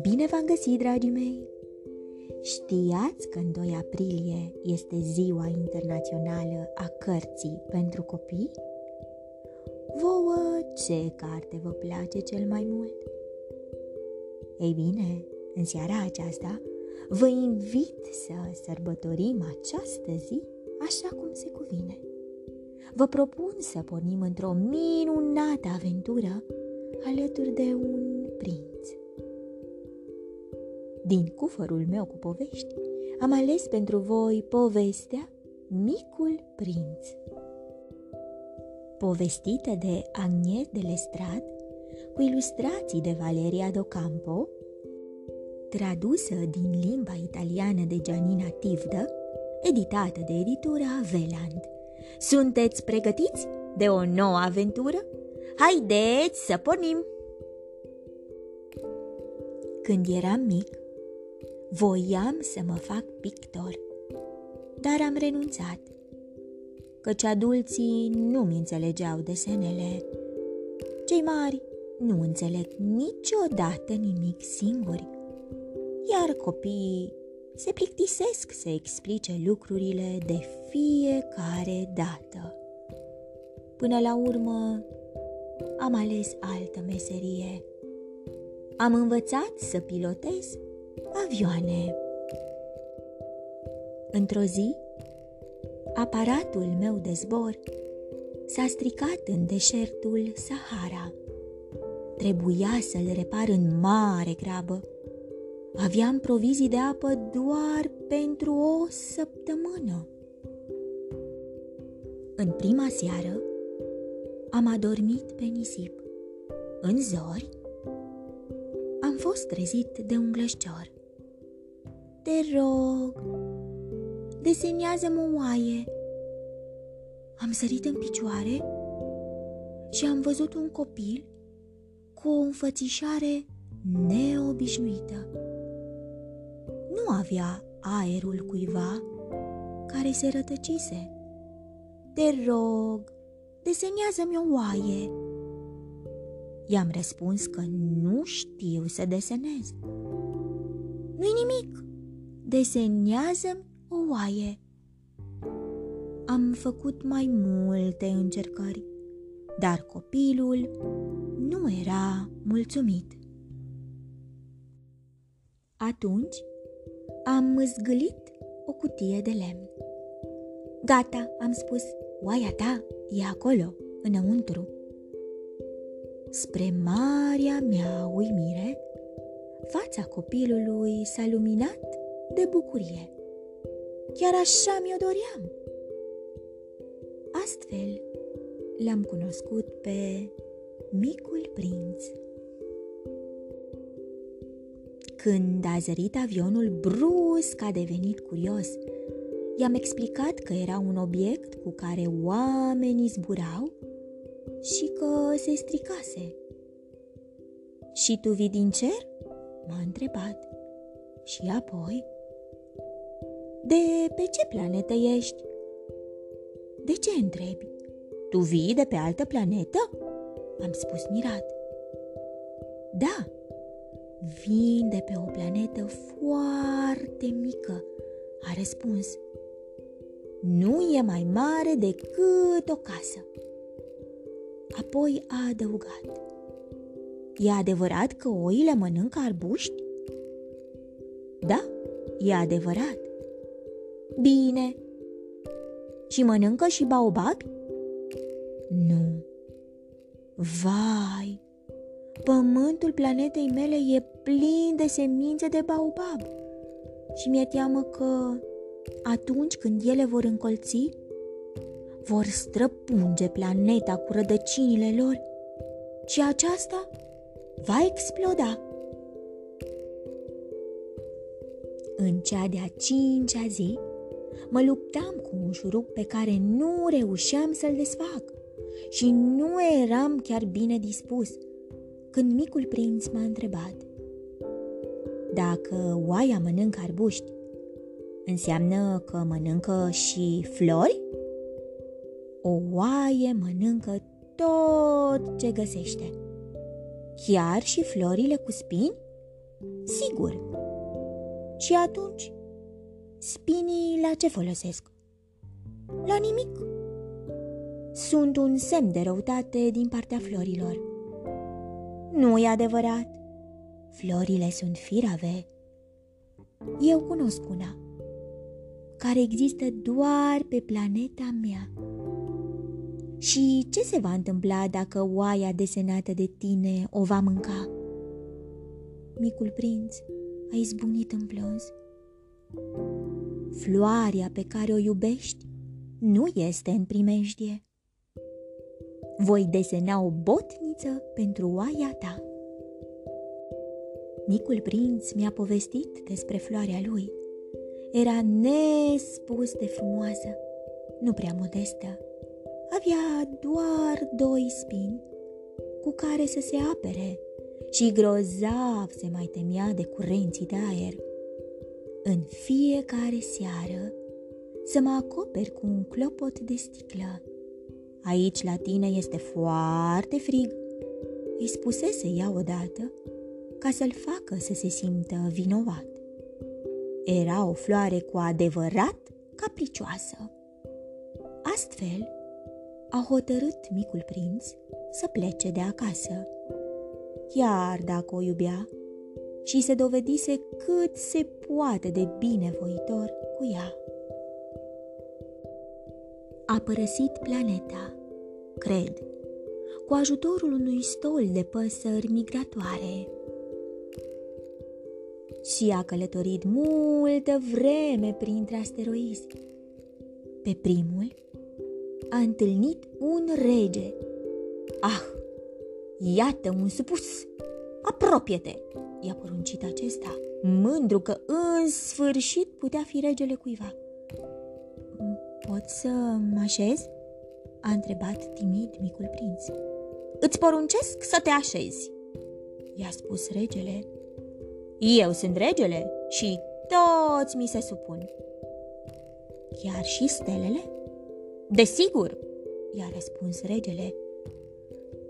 Bine v-am găsit, dragii mei! Știați că în 2 aprilie este Ziua Internațională a Cărții pentru Copii? Vouă, ce carte vă place cel mai mult? Ei bine, în seara aceasta vă invit să sărbătorim această zi așa cum se cuvine. Vă propun să pornim într-o minunată aventură alături de un prinț. Din cufărul meu cu povești, am ales pentru voi povestea Micul Prinț. Povestită de Agnes de Lestrade, cu ilustrații de Valeria Docampo, tradusă din limba italiană de Gianina Tivdă, editată de editura Veland. Sunteți pregătiți de o nouă aventură? Haideți să pornim! Când eram mic, voiam să mă fac pictor, dar am renunțat, căci adulții nu mi înțelegeau desenele. Cei mari nu înțeleg niciodată nimic singuri iar copiii se plictisesc să explice lucrurile de fiecare dată. Până la urmă, am ales altă meserie. Am învățat să pilotez avioane. Într-o zi, aparatul meu de zbor s-a stricat în deșertul Sahara. Trebuia să-l repar în mare grabă Aveam provizii de apă doar pentru o săptămână. În prima seară am adormit pe nisip. În zori am fost trezit de un glășcior. Te rog, desenează-mă o oaie. Am sărit în picioare și am văzut un copil cu o înfățișare neobișnuită nu avea aerul cuiva care se rătăcise. Te rog, desenează-mi o oaie. I-am răspuns că nu știu să desenez. Nu-i nimic, desenează-mi o oaie. Am făcut mai multe încercări, dar copilul nu era mulțumit. Atunci am zgâlit o cutie de lemn. Gata, am spus, oaia ta e acolo, înăuntru. Spre marea mea uimire, fața copilului s-a luminat de bucurie. Chiar așa mi-o doream. Astfel, l-am cunoscut pe micul prinț. Când a zărit avionul, brusc a devenit curios. I-am explicat că era un obiect cu care oamenii zburau și că se stricase. Și tu vii din cer? M-a întrebat. Și apoi, de pe ce planetă ești? De ce întrebi? Tu vii de pe altă planetă? Am spus mirat. Da, Vin de pe o planetă foarte mică, a răspuns. Nu e mai mare decât o casă. Apoi a adăugat. E adevărat că oile mănâncă arbuști? Da, e adevărat. Bine. Și mănâncă și baobabi? Nu. Vai, Pământul planetei mele e plin de semințe de baobab și mi-e teamă că atunci când ele vor încolți, vor străpunge planeta cu rădăcinile lor și aceasta va exploda. În cea de-a cincea zi, mă luptam cu un șurup pe care nu reușeam să-l desfac și nu eram chiar bine dispus – când micul prinț m-a întrebat Dacă oaia mănâncă arbuști, înseamnă că mănâncă și flori? O oaie mănâncă tot ce găsește. Chiar și florile cu spini? Sigur. Și atunci, spinii la ce folosesc? La nimic. Sunt un semn de răutate din partea florilor. Nu e adevărat. Florile sunt firave. Eu cunosc una care există doar pe planeta mea. Și ce se va întâmpla dacă oaia desenată de tine o va mânca? Micul prinț a izbunit în plâns. Floarea pe care o iubești nu este în primejdie. Voi desena o botniță pentru oaia ta. Micul prinț mi-a povestit despre floarea lui. Era nespus de frumoasă, nu prea modestă. Avea doar doi spini cu care să se apere și grozav se mai temea de curenții de aer. În fiecare seară să mă acoperi cu un clopot de sticlă. Aici la tine este foarte frig. Îi spusese ea odată ca să-l facă să se simtă vinovat. Era o floare cu adevărat capricioasă. Astfel, a hotărât micul prinț să plece de acasă. Chiar dacă o iubea și se dovedise cât se poate de binevoitor cu ea. A părăsit planeta, cred, cu ajutorul unui stol de păsări migratoare și a călătorit multă vreme printre asteroizi. Pe primul a întâlnit un rege. Ah, iată un supus! Apropie-te! I-a poruncit acesta, mândru că în sfârșit putea fi regele cuiva. Pot să mă așez? A întrebat timid micul prinț. Îți poruncesc să te așezi, i-a spus regele eu sunt regele și toți mi se supun. Chiar și stelele? Desigur, i-a răspuns regele.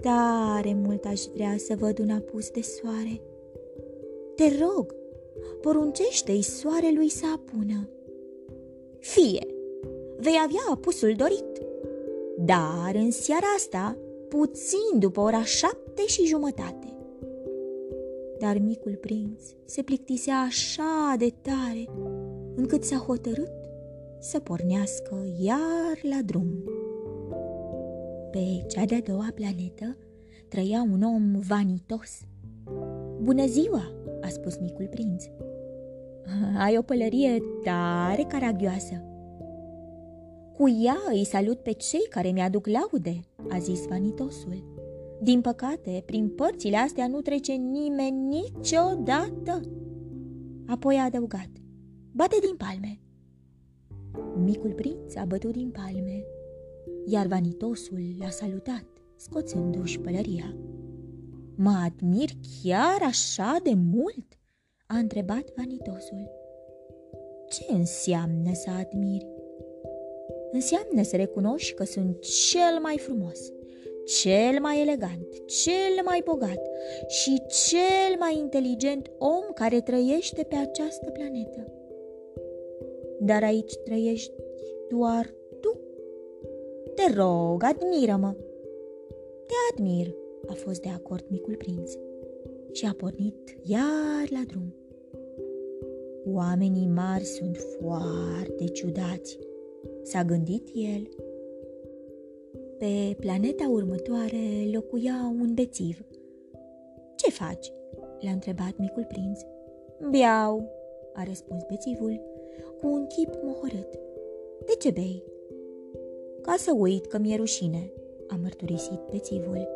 Tare mult aș vrea să văd un apus de soare. Te rog, poruncește-i soarelui să apună. Fie, vei avea apusul dorit, dar în seara asta, puțin după ora șapte și jumătate dar micul prinț se plictisea așa de tare încât s-a hotărât să pornească iar la drum. Pe cea de-a doua planetă trăia un om vanitos. Bună ziua, a spus micul prinț. Ai o pălărie tare caragioasă. Cu ea îi salut pe cei care mi-aduc laude, a zis vanitosul. Din păcate, prin părțile astea nu trece nimeni niciodată. Apoi a adăugat, bate din palme. Micul prinț a bătut din palme, iar vanitosul l-a salutat, scoțându-și pălăria. Mă admir chiar așa de mult? a întrebat vanitosul. Ce înseamnă să admiri? Înseamnă să recunoști că sunt cel mai frumos, cel mai elegant, cel mai bogat și cel mai inteligent om care trăiește pe această planetă. Dar aici trăiești doar tu. Te rog, admiră-mă. Te admir, a fost de acord micul prinț și a pornit iar la drum. Oamenii mari sunt foarte ciudați, s-a gândit el pe planeta următoare locuia un bețiv. Ce faci?" l-a întrebat micul prinț. Beau, a răspuns bețivul, cu un chip mohorât. De ce bei? Ca să uit că mi-e rușine, a mărturisit bețivul.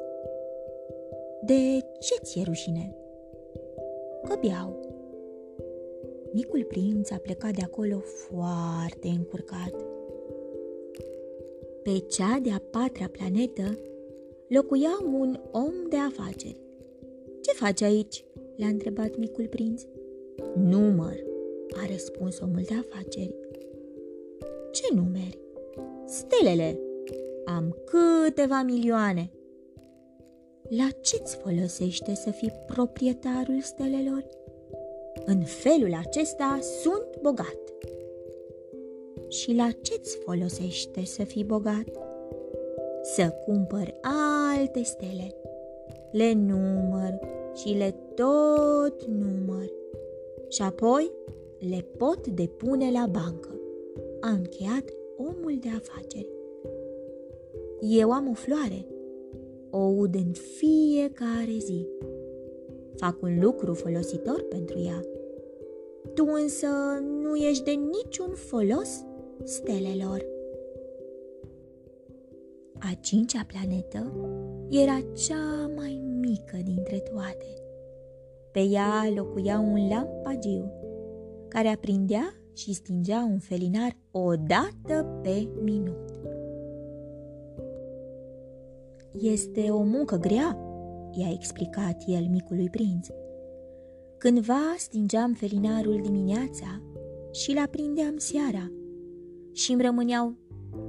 De ce ți-e rușine? Că beau. Micul prinț a plecat de acolo foarte încurcat. Pe cea de-a patra planetă locuia un om de afaceri. Ce faci aici?" l-a întrebat micul prinț. Număr, a răspuns omul de afaceri. Ce numeri? Stelele. am câteva milioane. La ce-ți folosește să fii proprietarul stelelor? În felul acesta sunt bogat. Și la ce-ți folosește să fii bogat? Să cumpăr alte stele. Le număr și le tot număr. Și apoi le pot depune la bancă. A încheiat omul de afaceri. Eu am o floare. O ud în fiecare zi. Fac un lucru folositor pentru ea. Tu însă nu ești de niciun folos stelelor. A cincea planetă era cea mai mică dintre toate. Pe ea locuia un lampagiu care aprindea și stingea un felinar o dată pe minut. Este o muncă grea, i-a explicat el micului prinț. Cândva stingeam felinarul dimineața și l aprindeam seara și îmi rămâneau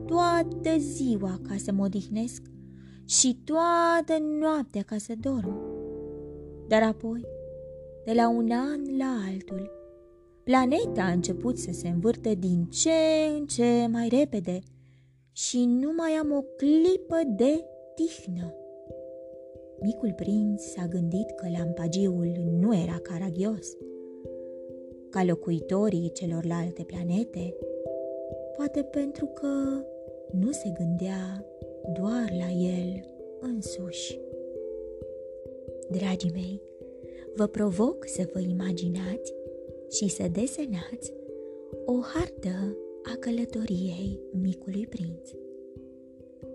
toată ziua ca să mă odihnesc și toată noaptea ca să dorm. Dar apoi, de la un an la altul, planeta a început să se învârte din ce în ce mai repede și nu mai am o clipă de tihnă. Micul prinț s-a gândit că lampagiul nu era caragios. Ca locuitorii celorlalte planete, poate pentru că nu se gândea doar la el însuși. Dragii mei, vă provoc să vă imaginați și să desenați o hartă a călătoriei micului prinț.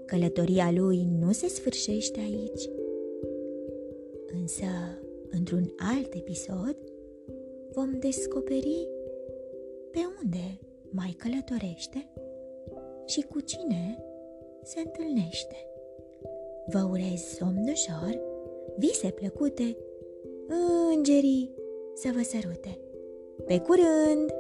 Călătoria lui nu se sfârșește aici, însă, într-un alt episod, vom descoperi pe unde mai călătorește și cu cine se întâlnește. Vă urez somn ușor, vise plăcute, îngerii să vă sărute. Pe curând! thank you